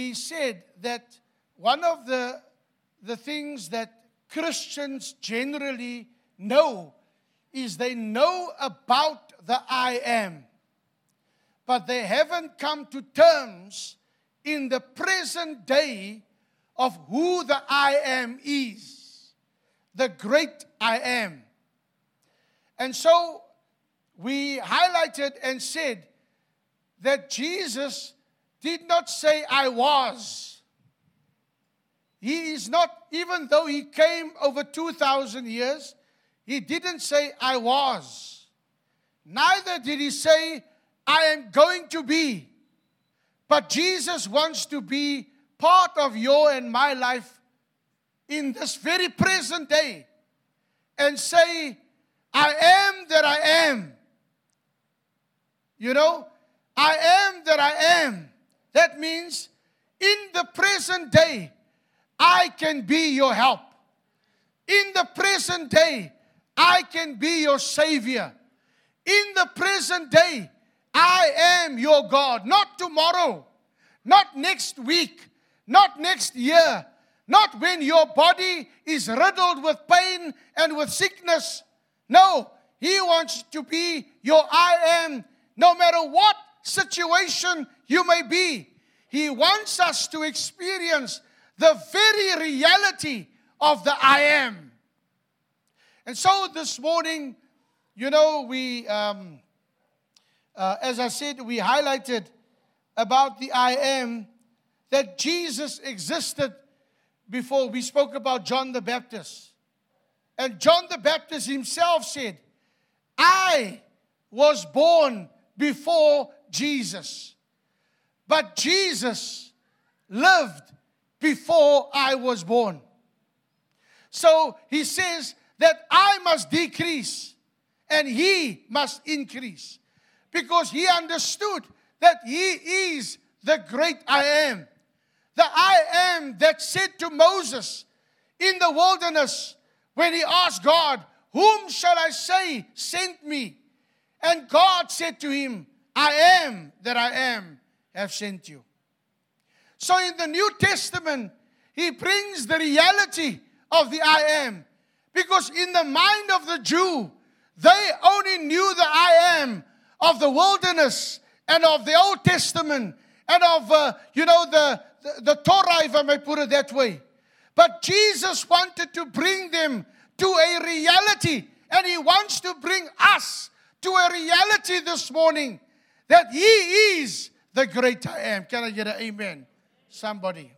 he said that one of the, the things that Christians generally know is they know about the I am, but they haven't come to terms in the present day of who the I am is, the great I am. And so we highlighted and said that Jesus did not say, I was. He is not, even though he came over 2,000 years, he didn't say, I was. Neither did he say, I am going to be. But Jesus wants to be part of your and my life in this very present day and say, I am that I am. You know, I am that I am. That means in the present day, I can be your help. In the present day, I can be your Savior. In the present day, I am your God. Not tomorrow, not next week, not next year, not when your body is riddled with pain and with sickness. No, He wants to be your I am no matter what situation you may be. He wants us to experience the very reality of the I am. And so this morning, you know, we, um, uh, as I said, we highlighted about the I am that Jesus existed before we spoke about John the Baptist. And John the Baptist himself said, I was born before Jesus. But Jesus lived before I was born. So he says that I must decrease and he must increase because he understood that he is the great I am. The I am that said to Moses in the wilderness when he asked God, Whom shall I say sent me? And God said to him, I am that I am have sent you. So in the New Testament, he brings the reality of the I am. Because in the mind of the Jew, they only knew the I am of the wilderness and of the Old Testament and of, uh, you know, the, the, the Torah, if I may put it that way. But Jesus wanted to bring them to a reality, and He wants to bring us to a reality this morning that He is the great I am. Can I get an amen? Somebody.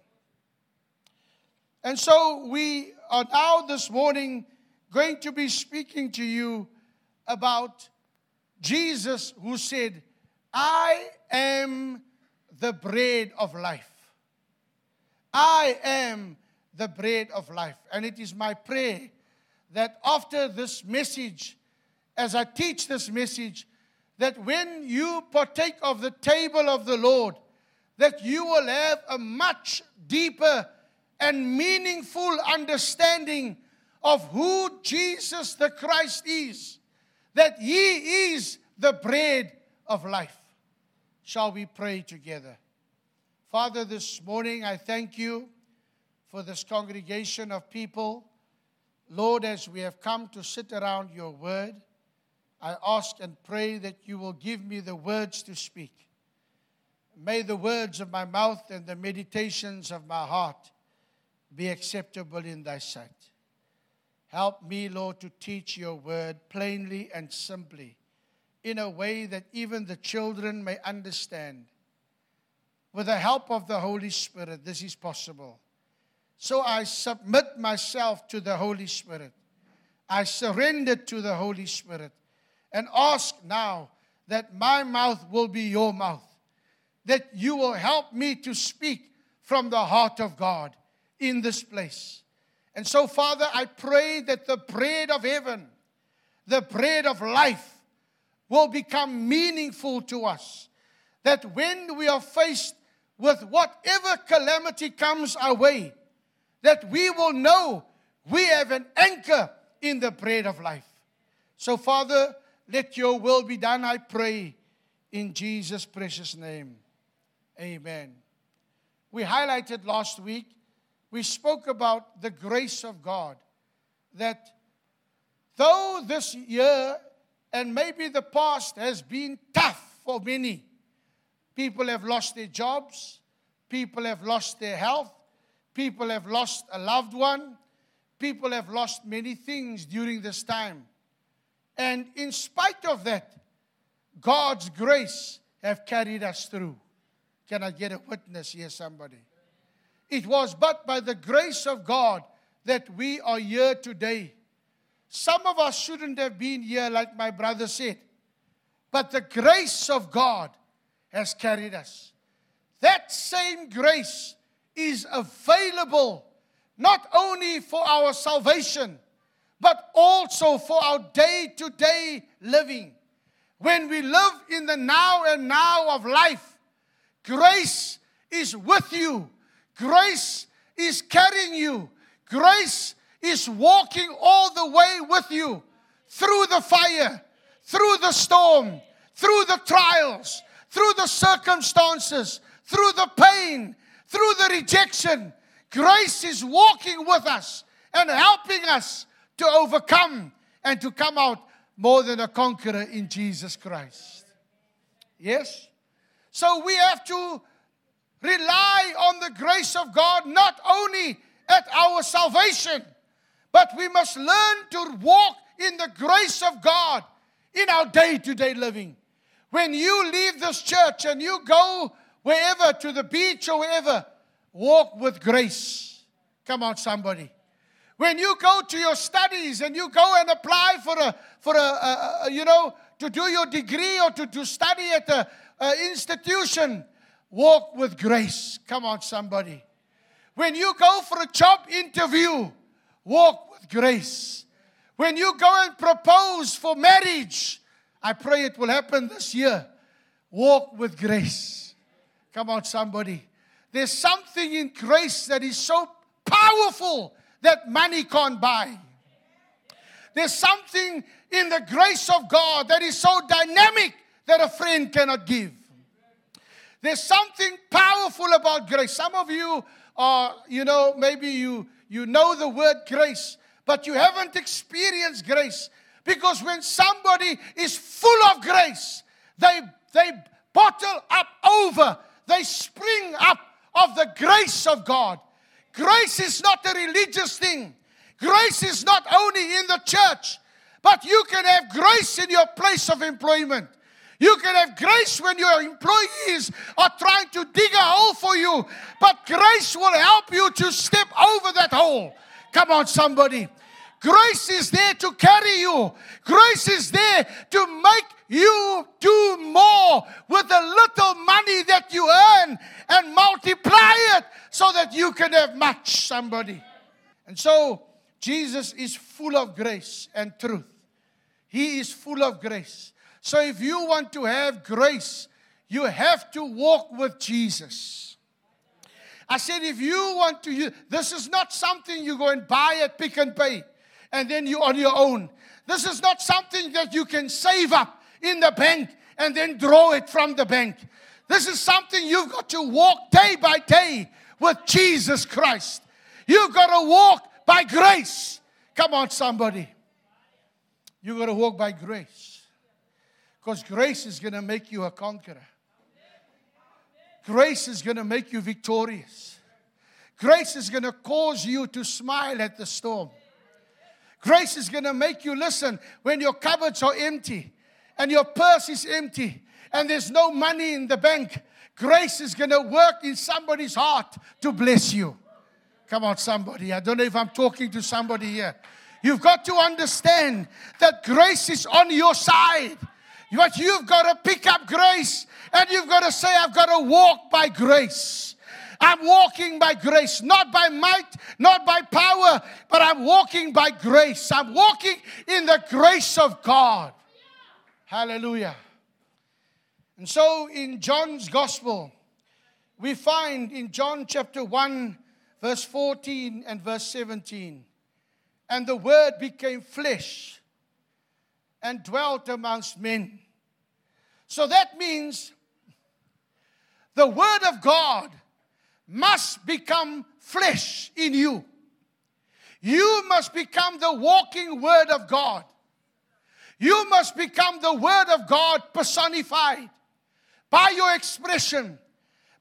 And so we are now this morning going to be speaking to you about Jesus who said, I am the bread of life. I am the bread of life. And it is my prayer that after this message, as I teach this message, that when you partake of the table of the Lord, that you will have a much deeper and meaningful understanding of who Jesus the Christ is, that He is the bread of life. Shall we pray together? Father, this morning I thank you for this congregation of people. Lord, as we have come to sit around your word, I ask and pray that you will give me the words to speak. May the words of my mouth and the meditations of my heart be acceptable in thy sight. Help me, Lord, to teach your word plainly and simply in a way that even the children may understand. With the help of the Holy Spirit, this is possible. So I submit myself to the Holy Spirit. I surrender to the Holy Spirit and ask now that my mouth will be your mouth, that you will help me to speak from the heart of God in this place. And so, Father, I pray that the bread of heaven, the bread of life, will become meaningful to us. That when we are faced with whatever calamity comes our way, that we will know we have an anchor in the bread of life. So, Father, let your will be done, I pray, in Jesus' precious name. Amen. we highlighted last week, we spoke about the grace of God. That though this year and maybe the past has been tough for many, people have lost their jobs, people have lost their health, people have lost a loved one, people have lost many things during this time. And in spite of that, God's grace have carried us through. Can I get a witness here, somebody? It was but by the grace of God that we are here today. Some of us shouldn't have been here, like my brother said, but the grace of God has carried us. That same grace is available not only for our salvation, but also for our day to day living. When we live in the now and now of life, grace is with you, grace is carrying you, grace is walking all the way with you through the fire, through the storm, through the trials, through the circumstances, through the pain, through the rejection. Grace is walking with us and helping us to overcome and to come out more than a conqueror in Jesus Christ. Yes? So we have to rely on the grace of God not only at our salvation, but we must learn to walk in the grace of God in our day to day living. When you leave this church and you go wherever, to the beach or wherever, walk with grace. Come on, somebody. When you go to your studies and you go and apply for a, for a, a, a you know, to do your degree or to, to study at an institution, walk with grace. Come on, somebody. When you go for a job interview, walk with grace. When you go and propose for marriage, I pray it will happen this year. Walk with grace. Come on, somebody. There's something in grace that is so powerful that money can't buy. There's something in the grace of God that is so dynamic that a friend cannot give. There's something powerful about grace. Some of you are, you know, maybe you you know the word grace, but you haven't experienced grace. Because when somebody is full of grace, they they bottle up over, they spring up of the grace of God. Grace is not a religious thing. Grace is not only in the church, but you can have grace in your place of employment. You can have grace when your employees are trying to dig a hole for you, but grace will help you to step over that hole. Come on, somebody. Grace is there to carry you. Grace is there to make you do more with the little money that you earn and multiply it so that you can have much, somebody. And so, Jesus is full of grace and truth. He is full of grace. So, if you want to have grace, you have to walk with Jesus. I said, if you want to use, this is not something you go and buy at Pick n Pay and then you on your own. This is not something that you can save up in the bank and then draw it from the bank. This is something you've got to walk day by day with Jesus Christ. You've got to walk by grace. Come on, somebody. You've got to walk by grace. Because grace is going to make you a conqueror. Grace is going to make you victorious. Grace is going to cause you to smile at the storm. Grace is going to make you listen when your cupboards are empty and your purse is empty and there's no money in the bank. Grace is going to work in somebody's heart to bless you. Come on, somebody. I don't know if I'm talking to somebody here. You've got to understand that grace is on your side. But you've got to pick up grace and you've got to say, I've got to walk by grace. I'm walking by grace, not by might, not by power, but I'm walking by grace. I'm walking in the grace of God. Hallelujah. And so in John's Gospel, we find in John chapter 1, verse 14 and verse 17, and the Word became flesh and dwelt amongst men. So that means the Word of God must become flesh in you. You must become the walking Word of God. You must become the Word of God personified by your expression,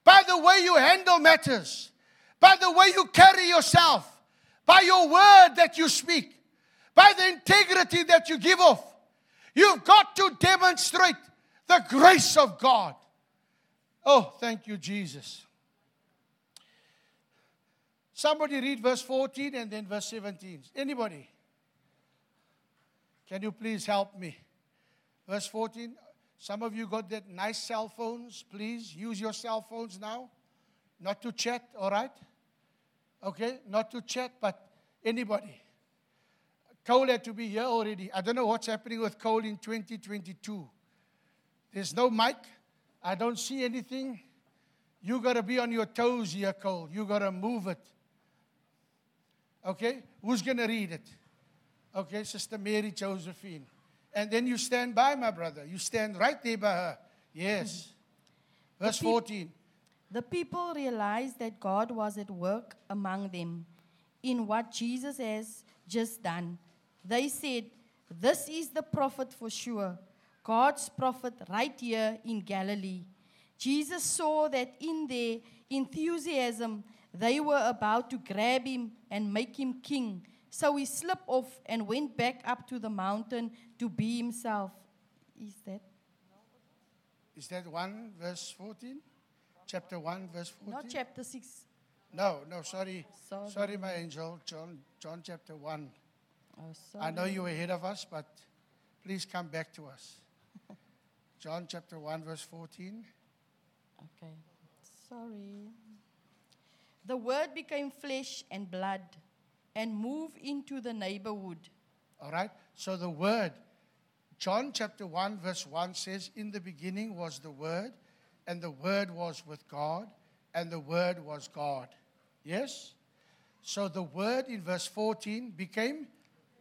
by the way you handle matters, by the way you carry yourself, by your word that you speak, by the integrity that you give off. You've got to demonstrate the grace of God. Oh, thank you, Jesus. Somebody read verse 14 and then verse 17. Anybody? Can you please help me? Verse 14. Some of you got that nice cell phones. Please use your cell phones now. Not to chat, all right? Okay? Not to chat, but anybody. Cole had to be here already. I don't know what's happening with Cole in 2022. There's no mic. I don't see anything. You got to be on your toes here, Cole. You got to move it. Okay? Who's going to read it? Okay, Sister Mary Josephine. And then you stand by, my brother. You stand right there by her. Yes. Verse 14. The people realized that God was at work among them in what Jesus has just done. They said, This is the prophet for sure, God's prophet right here in Galilee. Jesus saw that in their enthusiasm, they were about to grab him and make him king. So he slipped off and went back up to the mountain to be himself. Is that? Is that 1 verse 14? Chapter 1 verse 14? Not chapter 6. No, no, sorry. Sorry. Sorry, my angel. John, John chapter 1. Oh, sorry. I know you're ahead of us, but please come back to us. John chapter 1 verse 14. Okay. Sorry. The word became flesh and blood and move into the neighborhood. All right? So the word, John chapter 1, verse 1 says, In the beginning was the word, and the word was with God, and the word was God. Yes? So the word in verse 14 became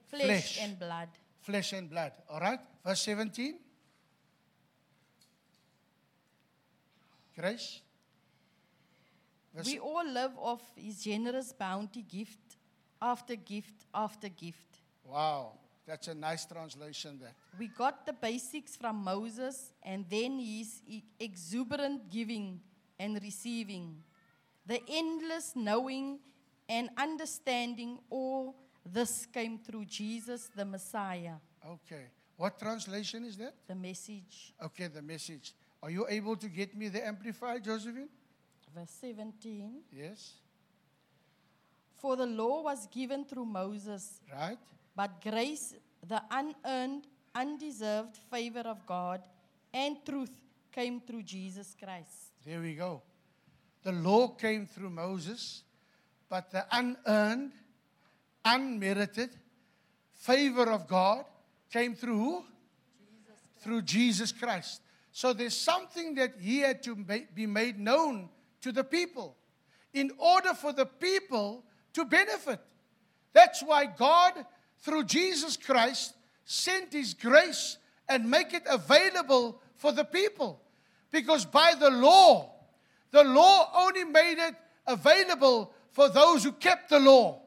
Flesh, Flesh. and blood. flesh and blood. All right? Verse 17. Grace? Verse, We all live off his generous bounty gift after gift after gift. wow, that's a nice translation there. We got the basics from Moses and then his exuberant giving and receiving. The endless knowing and understanding all this came through Jesus the Messiah. Okay. What translation is that? The message, Okay, the message. Are you able to get me the Amplified, Josephine? verse 17. Yes. For the law was given through Moses, Right? but grace, the unearned, undeserved favor of God, and truth came through Jesus Christ. There we go. The law came through Moses, but the unearned, unmerited favor of God came through who? Through Jesus Christ. So there's something that he had to be made known to the people in order for the people to benefit. That's why God, through Jesus Christ, sent his grace and make it available for the people. Because by the law, the law only made it available for those who kept the law.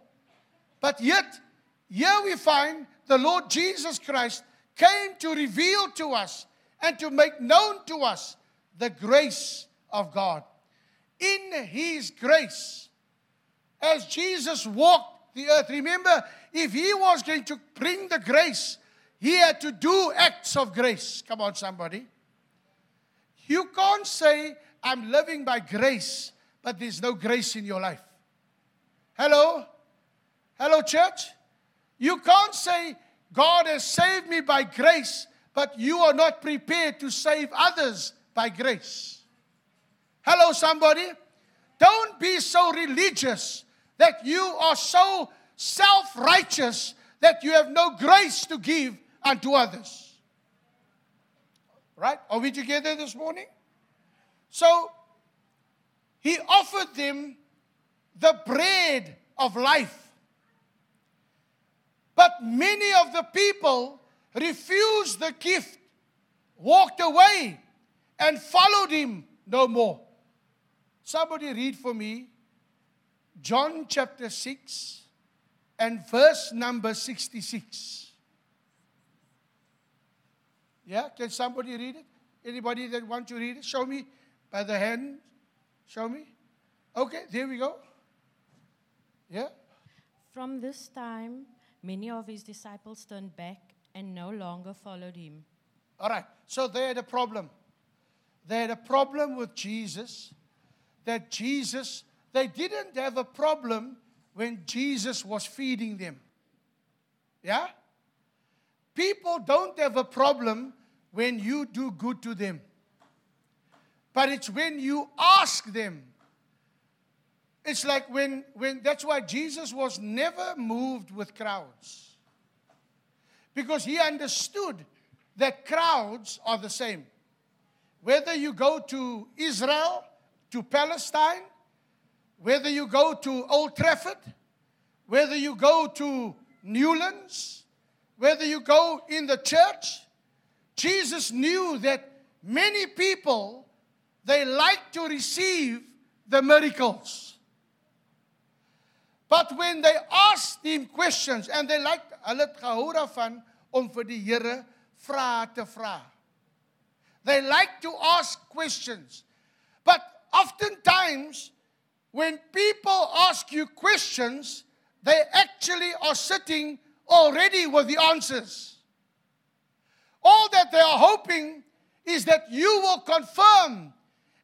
But yet, here we find the Lord Jesus Christ came to reveal to us and to make known to us the grace of God. In His grace, as Jesus walked the earth, remember, if He was going to bring the grace, He had to do acts of grace. Come on, somebody. You can't say, I'm living by grace, but there's no grace in your life. Hello? Hello, church? You can't say, God has saved me by grace, but you are not prepared to save others by grace. Hello, somebody? Don't be so religious that you are so self righteous that you have no grace to give unto others. Right? Are we together this morning? So, he offered them the bread of life. But many of the people refused the gift, walked away, and followed him no more. Somebody read for me John chapter 6 and verse number 66. Yeah, can somebody read it? Anybody that want to read it? Show me by the hand. Show me. Okay, there we go. Yeah. From this time, many of his disciples turned back and no longer followed him. All right. So they had a problem. They had a problem with Jesus. That Jesus, they didn't have a problem when Jesus was feeding them. Yeah? People don't have a problem when you do good to them. But it's when you ask them. It's like when, when that's why Jesus was never moved with crowds. Because he understood that crowds are the same. Whether you go to Israel, to Palestine, whether you go to Old Trafford, whether you go to Newlands, whether you go in the church, Jesus knew that many people they like to receive the miracles. But when they ask him questions and they like hulle het gehou daarvan om vir die Here vrae te vra. They like to ask questions. But oftentimes when people ask you questions, they actually are sitting already with the answers. All that they are hoping is that you will confirm,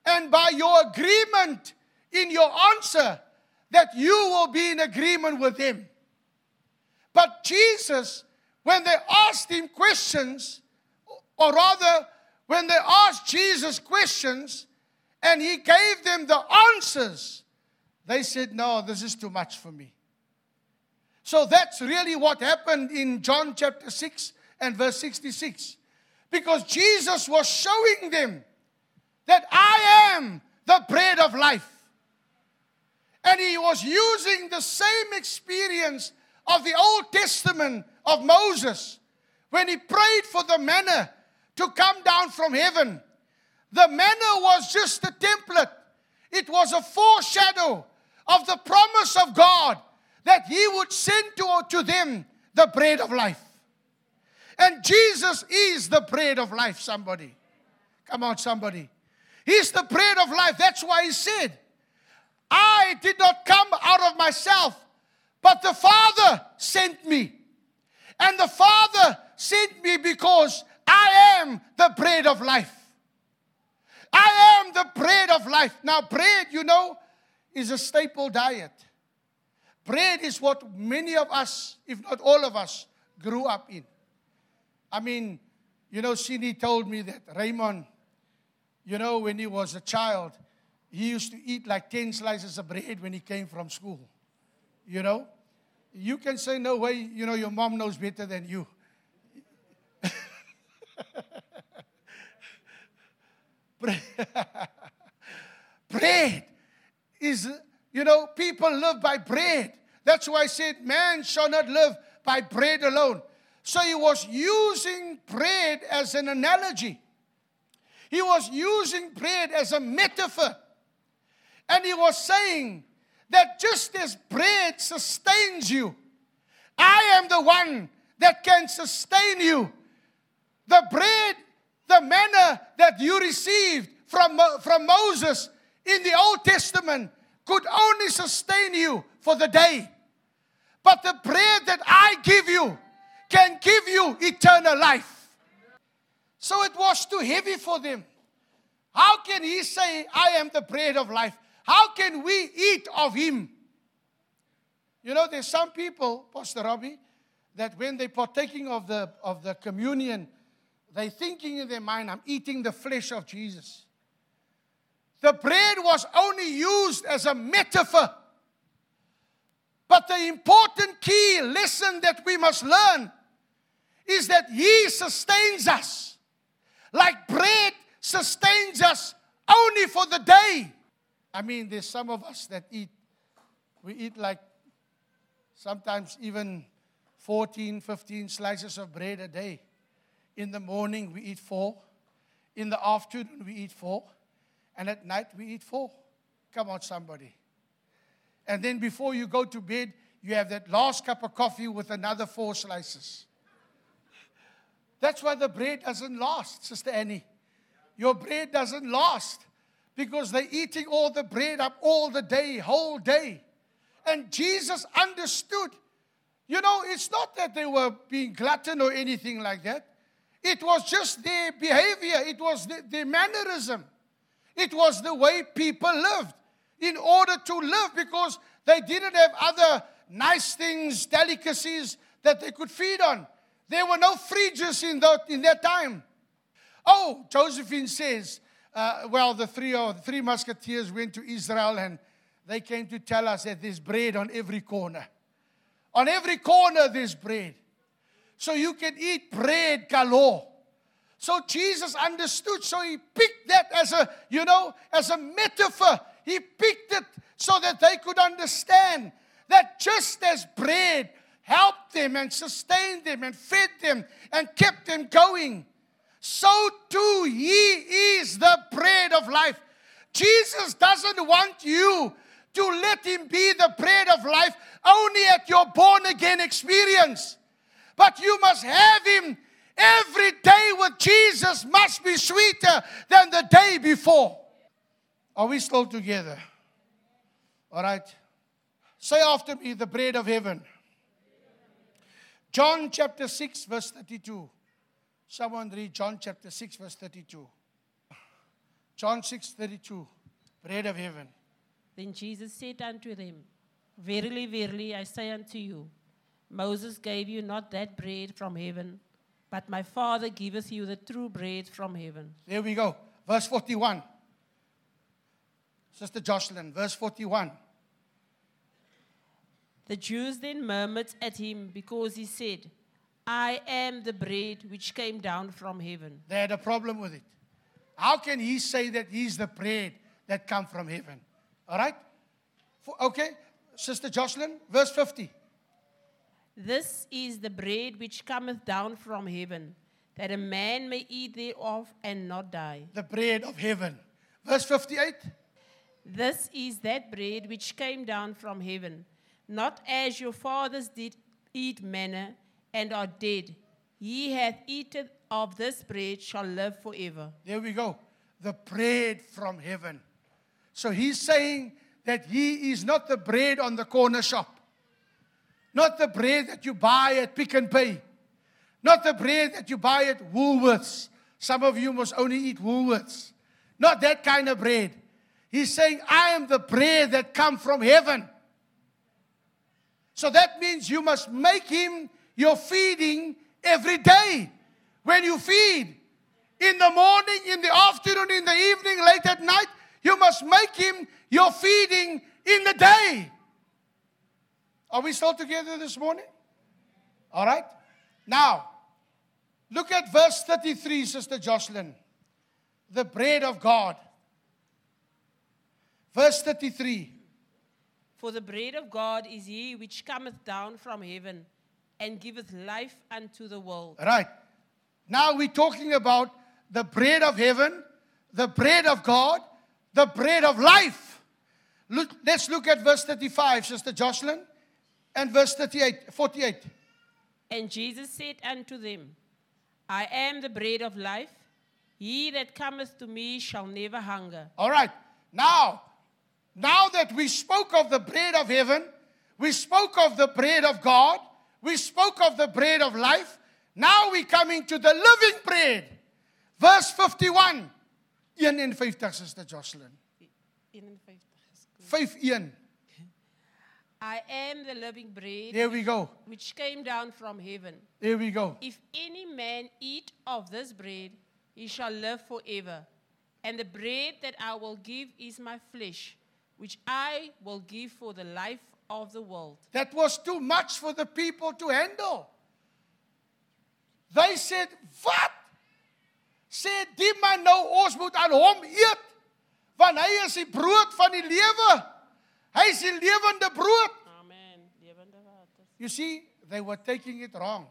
and by your agreement in your answer, that you will be in agreement with them. But Jesus, when they asked him questions, or rather, when they asked Jesus questions and he gave them the answers, they said, No, this is too much for me. So that's really what happened in John chapter 6 and verse 66. Because Jesus was showing them that I am the bread of life. And he was using the same experience of the Old Testament of Moses when he prayed for the manna to come down from heaven. The manna was just a template, it was a foreshadow of the promise of God that He would send to, to them the bread of life. And Jesus is the bread of life, somebody. Come on, somebody. He's the bread of life. That's why He said, I did not come out of myself, but the Father sent me. And the Father sent me because I am the bread of life. I am the bread of life. Now, bread, you know, is a staple diet. Bread is what many of us, if not all of us, grew up in. I mean, you know, Cindy told me that Raymond, you know, when he was a child, he used to eat like 10 slices of bread when he came from school. You know? You can say, no way, you know, your mom knows better than you. bread is, you know, people live by bread. That's why I said, man shall not live by bread alone. So he was using bread as an analogy. He was using bread as a metaphor. And he was saying that just as bread sustains you, I am the one that can sustain you. The bread, the manna that you received from, from Moses in the Old Testament could only sustain you for the day. But the bread that I give you can give you eternal life. So it was too heavy for them. How can he say, I am the bread of life? How can we eat of him? You know, there's some people, Pastor Robbie, that when they're partaking of the, of the communion, they're thinking in their mind, I'm eating the flesh of Jesus. The bread was only used as a metaphor. But the important key lesson that we must learn is that He sustains us. Like bread sustains us only for the day. I mean, there's some of us that eat, we eat like sometimes even 14, 15 slices of bread a day. In the morning, we eat four. In the afternoon, we eat four. And at night, we eat four. Come on, somebody. And then before you go to bed, you have that last cup of coffee with another four slices. That's why the bread doesn't last, Sister Annie. Your bread doesn't last because they're eating all the bread up all the day, whole day. And Jesus understood. You know, it's not that they were being glutton or anything like that. It was just their behavior, it was the, their mannerism, it was the way people lived in order to live because they didn't have other nice things, delicacies that they could feed on. There were no fridges in that, in that time. Oh, Josephine says, uh, well, the three, or the three musketeers went to Israel and they came to tell us that there's bread on every corner. On every corner, there's bread. So you can eat bread galore. So Jesus understood. So he picked that as a, you know, as a metaphor. He picked it so that they could understand that just as bread helped them and sustained them and fed them and kept them going, so too he is the bread of life. Jesus doesn't want you to let him be the bread of life only at your born again experience. But you must have him every day with Jesus must be sweeter than the day before. Are we still together? All right. Say after me the bread of heaven. John chapter 6, verse 32. Someone read John chapter 6, verse 32. John 6, 32. Bread of heaven. Then Jesus said unto them, Verily, verily, I say unto you, Moses gave you not that bread from heaven, but my Father giveth you the true bread from heaven. There we go. Verse 41. Sister Jocelyn, verse 41. The Jews then murmured at him because he said, I am the bread which came down from heaven. They had a problem with it. How can he say that he's the bread that come from heaven? All right? For, okay, Sister Jocelyn, verse 50. This is the bread which cometh down from heaven, that a man may eat thereof and not die. The bread of heaven. Verse 58. This is that bread which came down from heaven, not as your fathers did eat manna and are dead. Ye hath eaten of this bread shall live forever. There we go. The bread from heaven. So he's saying that he is not the bread on the corner shop. Not the bread that you buy at Pick n Pay. Not the bread that you buy at Woolworths. Some of you must only eat Woolworths. Not that kind of bread. He's saying, I am the bread that come from heaven. So that means you must make him your feeding every day. When you feed, in the morning, in the afternoon, in the evening, late at night, you must make him your feeding in the day. Are we still together this morning? All right. Now, look at verse 33, Sister Jocelyn. The bread of God. Verse 33. For the bread of God is he which cometh down from heaven and giveth life unto the world. Right. Now we're talking about the bread of heaven, the bread of God, the bread of life. Look, let's look at verse 35, Sister Jocelyn, and verse 38, 48. And Jesus said unto them, I am the bread of life. He that cometh to me shall never hunger. All right. Now, now that we spoke of the bread of heaven, we spoke of the bread of God, we spoke of the bread of life. Now we're coming to the living bread. Verse 51. 51, Sister Jocelyn. 51. I am the living bread There we go. which came down from heaven. There we go. If any man eat of this bread, he shall live forever. And the bread that I will give is my flesh, which I will give for the life of the world. That was too much for the people to handle. They said, "Wat? Sê die man nou ons moet aan hom eet, want hy is die brood van die lewe. Hy is die lewende brood." Amen. Levende water. You see, they were taking it wrong.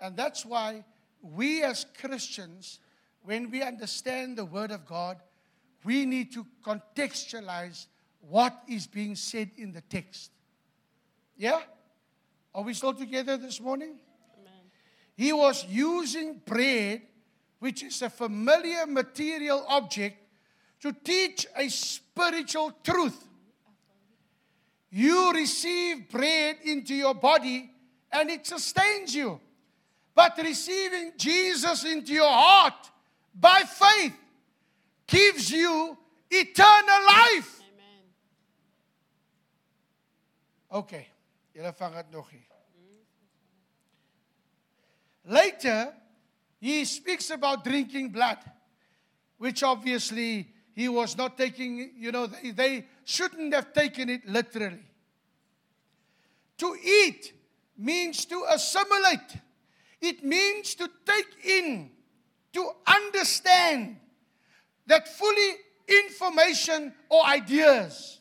And that's why we as Christians, when we understand the Word of God, we need to contextualize what is being said in the text. Yeah? Are we still together this morning? He was using bread, which is a familiar material object, to teach a spiritual truth. You receive bread into your body and it sustains you. But receiving Jesus into your heart by faith gives you eternal life. Amen. Okay, julle vang dit nog hier. Later, he speaks about drinking blood, which obviously he was not taking, you know, they, they shouldn't have taken it literally. To eat means to assimilate, it means to take in, to understand that fully information or ideas.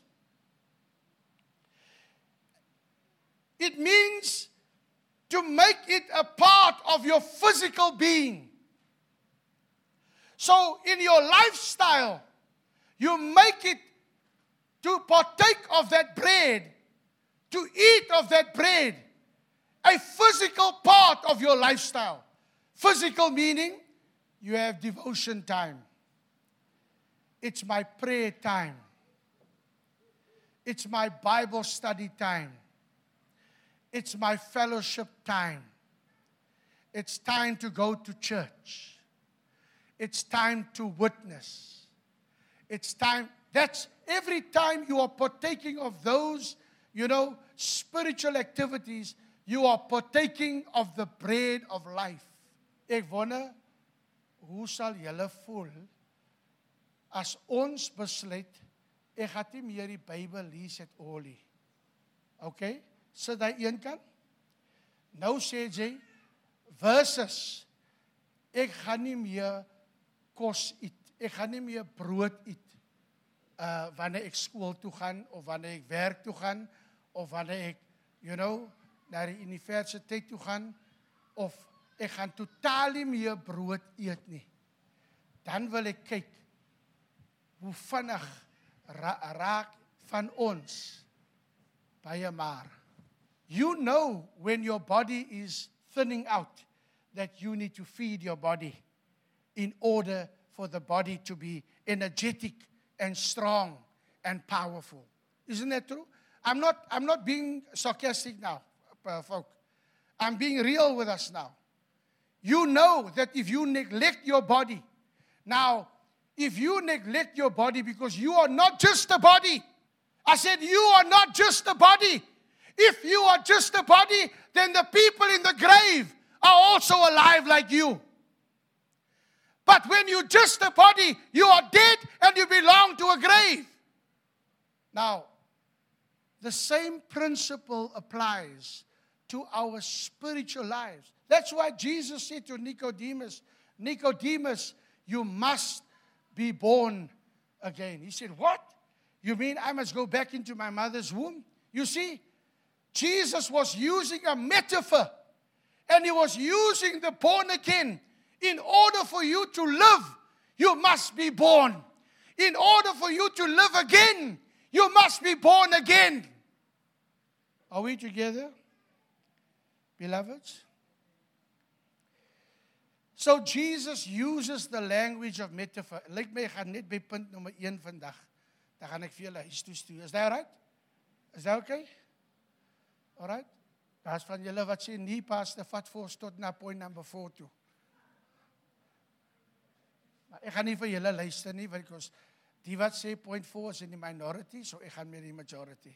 It means to make it a part of your physical being. So, in your lifestyle, you make it to partake of that bread, to eat of that bread, a physical part of your lifestyle. Physical meaning you have devotion time. It's my prayer time. It's my Bible study time. It's my fellowship time. It's time to go to church. It's time to witness. It's time, that's every time you are partaking of those, you know, spiritual activities, you are partaking of the bread of life. Ek wonder hoe sal julle voel as ons besluit ek gaan nie meer die Bybel lees at all. Okay? Sit daai een kant. Nou sê jy versus ek gaan nie meer kos eet. Ek gaan nie meer brood eet. Uh wanneer ek skool toe gaan of wanneer ek werk toe gaan of wanneer ek you know na die universiteit toe gaan of ek gaan totaal nie meer brood eet nie. Dan wil ek kyk hoe vinnig ra raak van ons baie maar. You know when your body is thinning out that you need to feed your body in order for the body to be energetic and strong and powerful. Isn't that true? I'm not, I'm not being sarcastic now, uh, folk. I'm being real with us now. You know that if you neglect your body, now, if you neglect your body because you are not just a body, I said, you are not just a body. If you are just a body, then the people in the grave are also alive like you. But when you're just a body, you are dead and you belong to a grave. Now, the same principle applies to our spiritual lives. That's why Jesus said to Nicodemus, Nicodemus, you must be born again. He said, What? You mean I must go back into my mother's womb? You see, Jesus was using a metaphor and he was using the born again. In order for you to live, you must be born. In order for you to live again, you must be born again. Are we together? Beloveds? So Jesus uses the language of metaphor. Lyk my gaan net by punt nommer 1 vandag. Dan gaan ek vir julle huis toe stuur. Is that right? Is that okay? Alright? Daar's van julle wat sê nee pastor vat ons tot na point number 4 toe. Ek gaan nie vir julle luister nie ons die wat sê point 4 is in die minority, so ek gaan met die majority.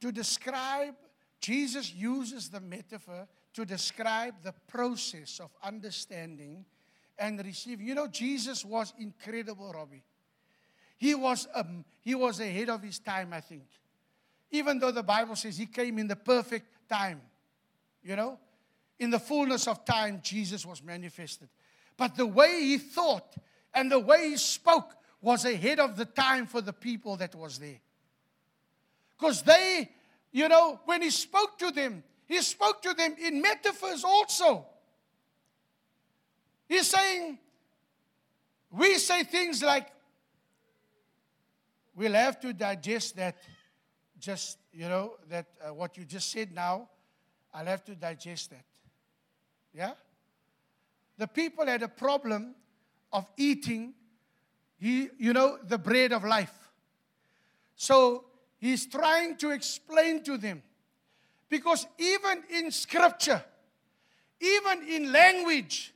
To describe Jesus uses the metaphor to describe the process of understanding and receiving. You know Jesus was incredible, Robbie. He was um, he was ahead of his time, I think. Even though the Bible says he came in the perfect time, you know, in the fullness of time, Jesus was manifested. But the way he thought and the way he spoke was ahead of the time for the people that was there. Because they, you know, when he spoke to them, he spoke to them in metaphors also. He's saying, we say things like, we'll have to digest that. Just, you know, that uh, what you just said now, I'll have to digest that. Yeah? The people had a problem of eating, he, you know, the bread of life. So he's trying to explain to them. Because even in scripture, even in language,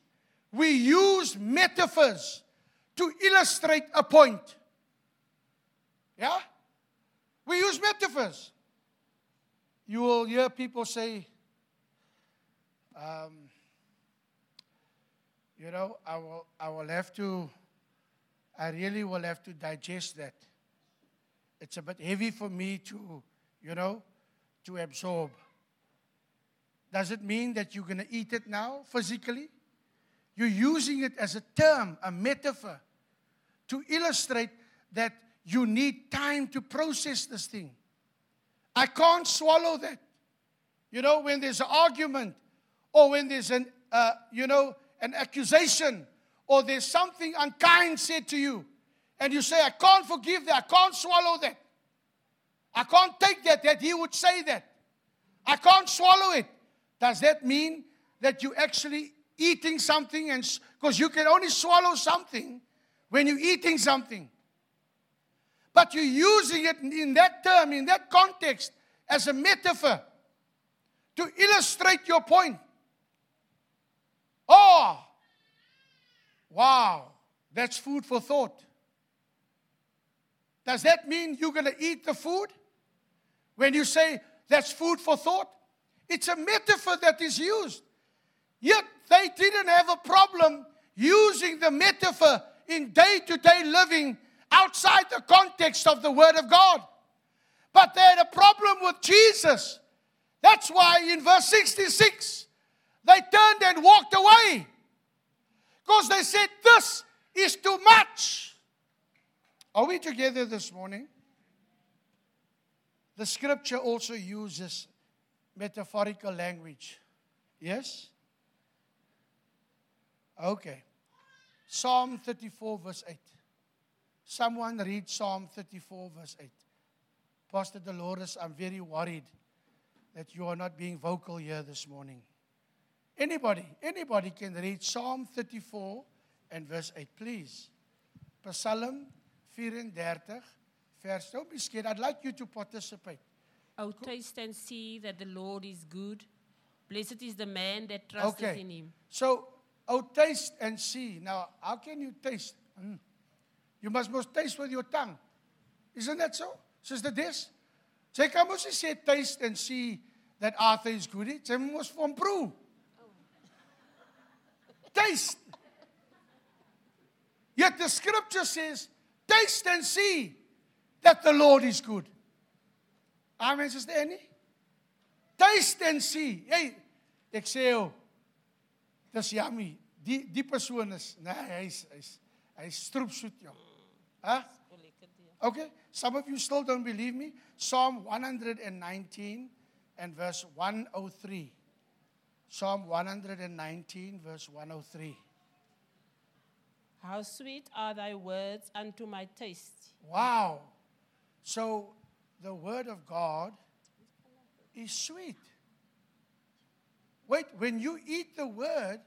we use metaphors to illustrate a point. Yeah? We use metaphors. You will hear people say, um, you know, I will, I will have to, I really will have to digest that. It's a bit heavy for me to, you know, to absorb. Does it mean that you're going to eat it now physically? You're using it as a term, a metaphor, to illustrate that you need time to process this thing. I can't swallow that. You know, when there's an argument or when there's an, uh, you know, an accusation or there's something unkind said to you, and you say, I can't forgive that, I can't swallow that. I can't take that, that he would say that. I can't swallow it. Does that mean that you're actually eating something and because you can only swallow something when you're eating something. But you're using it in that term, in that context, as a metaphor to illustrate your point. Oh, wow, that's food for thought. Does that mean you're going to eat the food? When you say that's food for thought, it's a metaphor that is used. Yet they didn't have a problem using the metaphor in day to day living outside the context of the Word of God. But they had a problem with Jesus. That's why in verse 66, they turned and walked away. Because they said, This is too much. Are we together this morning? The scripture also uses metaphorical language. Yes? Okay. Psalm 34, verse 8. Someone read Psalm 34, verse 8. Pastor Dolores, I'm very worried that you are not being vocal here this morning. Anybody, anybody can read Psalm 34 and verse 8, please. Psalm 34, verse. Don't be scared. I'd like you to participate. Oh, taste and see that the Lord is good. Blessed is the man that trusts Okay. in him. So, oh, taste and see. Now, how can you taste? Mm. You must most taste with your tongue. Isn't that so? Sister Des? Sy kan mos nie sê taste and see that Arthur is good. Sy mos vir proe. Taste. Yet the scripture says, taste and see that the Lord is good. Amen, Sister Annie? Taste and see. Hey, ek sê jou, dis yummy. Die die persoon is, nee, hy's hy's hy's stroopsoet jou. Hæ? Okay, some of you still don't believe me. Psalm 119 and verse 103. Psalm 119 verse 103. How sweet are thy words unto my taste. Wow. So the word of God is sweet. Wait, when you eat the word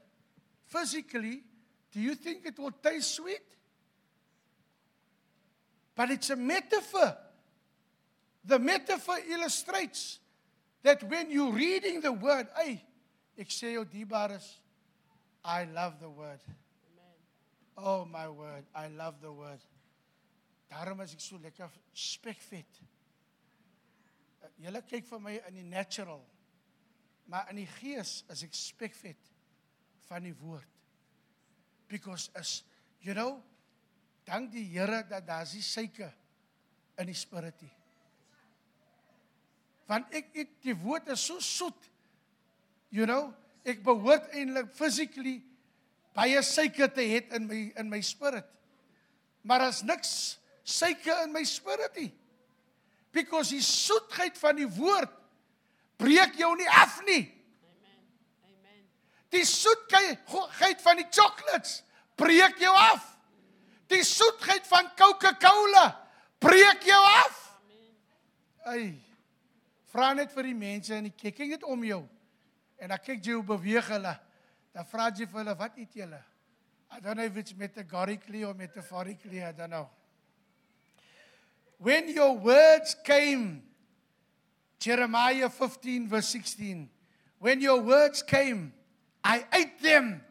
physically, do you think it will taste sweet? But it's a metaphor. The metaphor illustrates that when you're reading the word, hey, ek sê jou diebaar is, I love the word. Oh my word, I love the word. Daarom is ek so lekker spekvet. Uh, Julle kyk vir my in die natural. Maar in die gees is ek spekvet van die woord. Because as you know, dank die Here dat daar is suiker in die spirit nie. Want ek eet die woord is so soet. You know, ek behoort eintlik physically baie suiker te hê in my in my spirit. Maar as niks suiker in my spirit nie. Because die soetheid van die woord breek jou nie af nie. Die soetheid van die chocolates breek jou af. Die soetheid van Coca-Cola breek jou af. Ai. Vra net vir die mense en kyk kyk net om jou. En dan kyk jy hoe beweeg hulle. Dan vra jy vir hulle, "Wat eet julle?" I don't know if it's metaphorically or metaphorically, I don't know. When your words came, Jeremiah 15, verse 16, when your words came, I ate them.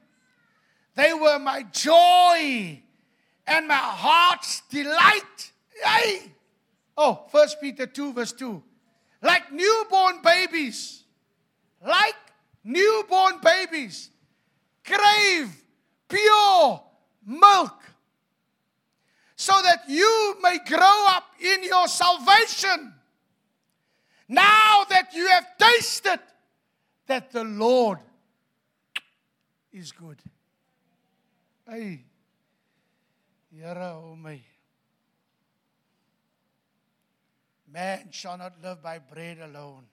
They were my joy and my heart's delight. Yay! Oh, 1 Peter 2, verse 2. Like newborn babies, like newborn babies, crave pure milk so that you may grow up in your salvation. Now that you have tasted that the Lord is good. Hey, Here, oh my. Man shall not live by bread alone,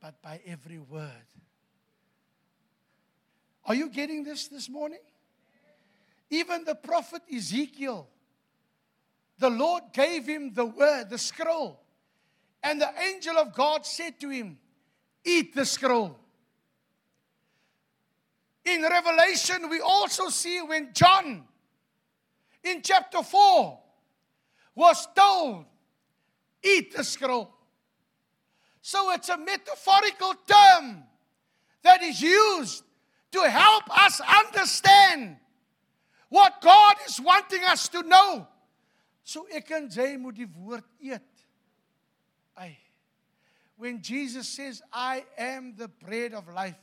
but by every word. Are you getting this this morning? Even the prophet Ezekiel, the Lord gave him the word, the scroll. And the angel of God said to him, Eat the scroll. In Revelation, we also see when John, in chapter 4, was told, Eat the scroll. So it's a metaphorical term that is used to help us understand what God is wanting us to know. So ek en jy moet die woord eet. Ai. When Jesus says I am the bread of life,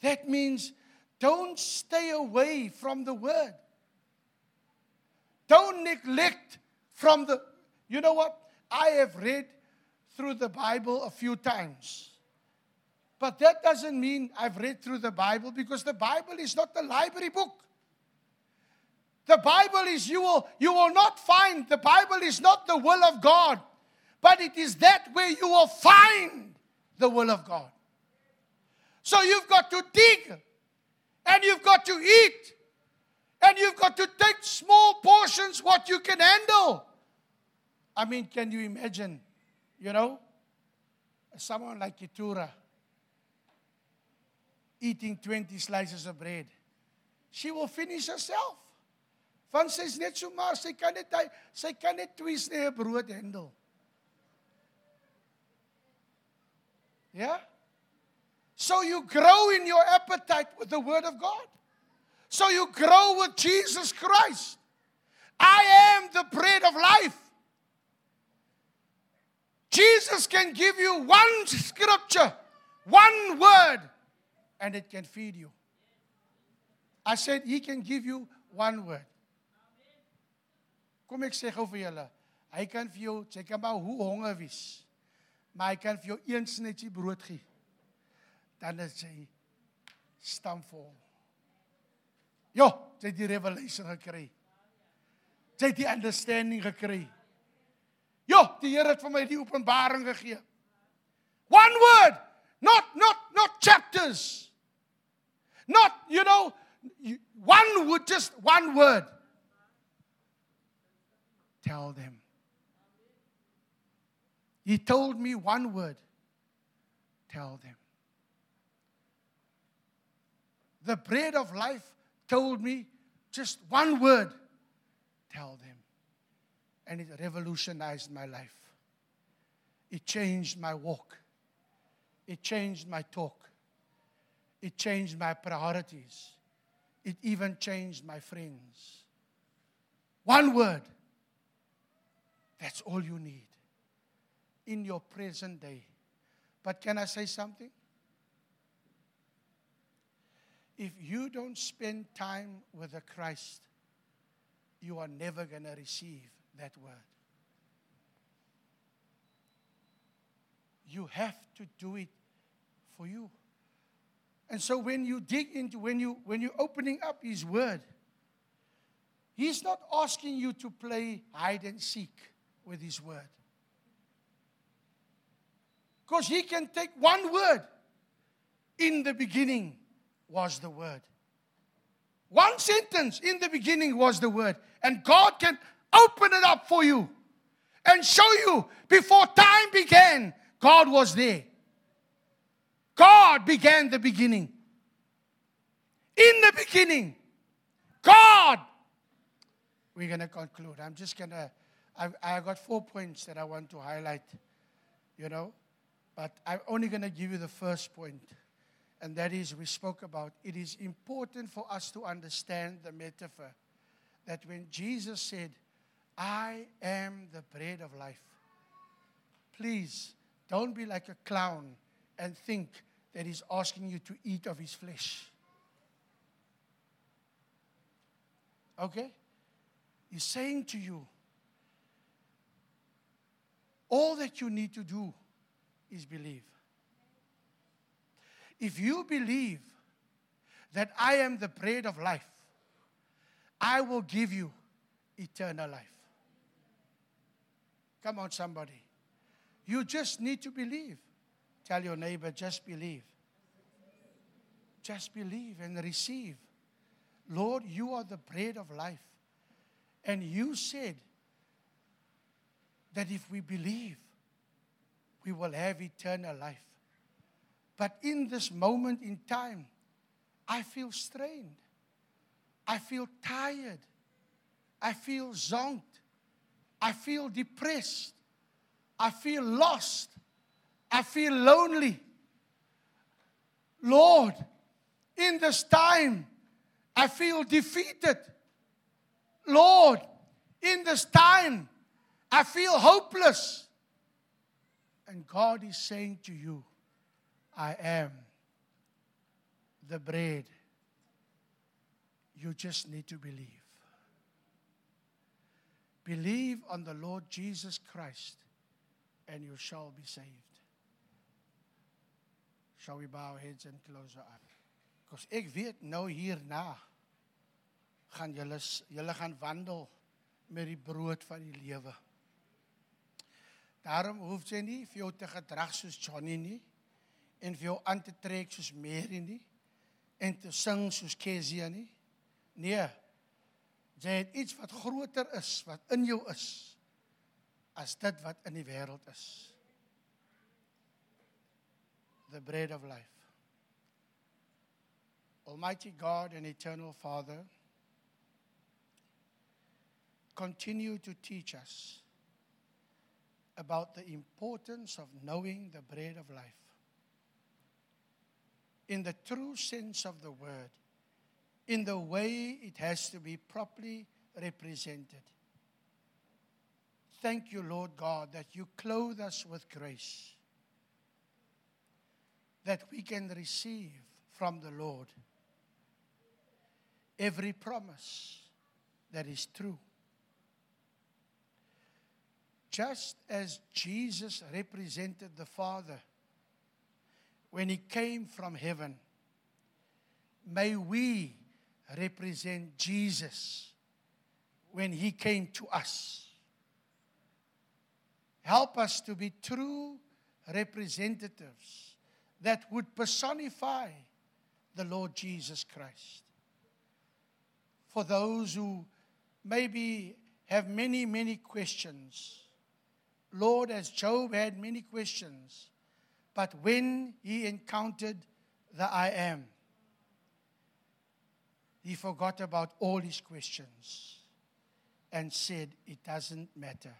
that means don't stay away from the word. Don't neglect from the You know what? I have read through the Bible a few times. But that doesn't mean I've read through the Bible because the Bible is not the library book. The Bible is you will you will not find the Bible is not the will of God, but it is that where you will find the will of God. So you've got to dig and you've got to eat and you've got to take small portions what you can handle. I mean, can you imagine, you know, someone like Keturah eating 20 slices of bread? She will finish herself. Want sy's net so maar sy kan net sy kan net brood handel. Ja? So you grow in your appetite with the word of God. So you grow with Jesus Christ. I am the bread of life. Jesus can give you one scripture, one word, and it can feed you. I said, He can give you one word. Kom ek sê gou vir julle, hy kan vir jou, jy kan maar hoe honger wees. Maar hy kan vir jou een snetjie brood gee. Dan is jy stamvol. Ja, jy het die revelation gekry. Jy het die understanding gekry. Ja, die Here het vir my die openbaring gegee. One word, not not not chapters. Not, you know, one would just one word tell them. He told me one word tell them. The bread of life told me just one word tell them. And it revolutionized my life. It changed my walk. It changed my talk. It changed my priorities. It even changed my friends. One word that's all you need in your present day. But can I say something? If you don't spend time with the Christ, you are never going to receive that word. You have to do it for you. And so when you dig into when you when you're opening up his word, he's not asking you to play hide and seek with His Word. Because He can take one word. In the beginning was the Word. One sentence, in the beginning was the Word. And God can open it up for you and show you before time began, God was there. God began the beginning. In the beginning, God. We're going to conclude. I'm just going to, I've, i got four points that I want to highlight, you know, but I'm only going to give you the first point, and that is we spoke about it is important for us to understand the metaphor that when Jesus said, I am the bread of life, please don't be like a clown and think that he's asking you to eat of his flesh. Okay? He's saying to you, all that you need to do is believe. If you believe that I am the bread of life, I will give you eternal life. Come on, somebody. You just need to believe. Tell your neighbor, just believe. Just believe and receive. Lord, you are the bread of life. And you said that if we believe, we will have eternal life. But in this moment in time, I feel strained. I feel tired. I feel zonked. I feel depressed. I feel lost. I feel lonely. Lord, in this time, I feel defeated. Lord, in this time, I feel hopeless. And God is saying to you, I am the bread. You just need to believe. Believe on the Lord Jesus Christ, and you shall be saved. Shall we bow our heads and close our eyes? Because ek weet nou hierna gaan julle julle gaan wandel met die brood van die lewe. Daarom hoef jy nie vir jou te gedrag soos Johnny nie en vir jou aan te trek soos Mary nie en te sing soos Kezia nie. Nee. Jy het iets wat groter is, wat in jou is as dit wat in die wêreld is. The bread of life. Almighty God and eternal Father, continue to teach us about the importance of knowing the bread of life. In the true sense of the word, in the way it has to be properly represented. Thank you, Lord God, that you clothe us with grace, that we can receive from the Lord every promise that is true. Just as Jesus represented the Father when he came from heaven, may we represent Jesus when he came to us. Help us to be true representatives that would personify the Lord Jesus Christ for those who maybe have many, many questions. Lord, as Job had many questions, but when he encountered the I am, he forgot about all his questions and said, It doesn't matter.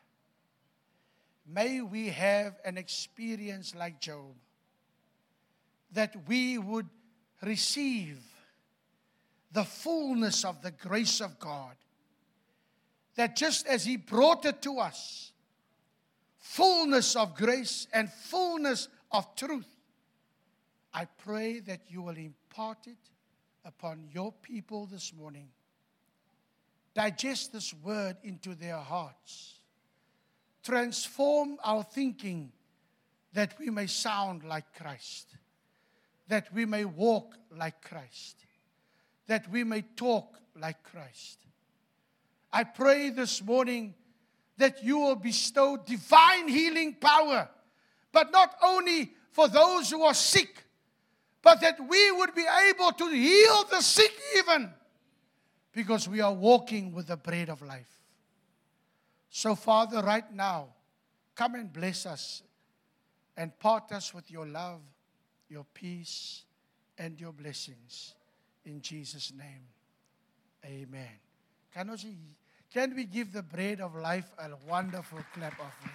May we have an experience like Job that we would receive the fullness of the grace of God. That just as He brought it to us, fullness of grace and fullness of truth, I pray that you will impart it upon your people this morning. Digest this word into their hearts. Transform our thinking that we may sound like Christ, that we may walk like Christ that we may talk like Christ. I pray this morning that you will bestow divine healing power, but not only for those who are sick, but that we would be able to heal the sick even because we are walking with the bread of life. So, Father, right now, come and bless us and part us with your love, your peace, and your blessings. In Jesus' name, amen. Can, we, can we give the bread of life a wonderful clap offering?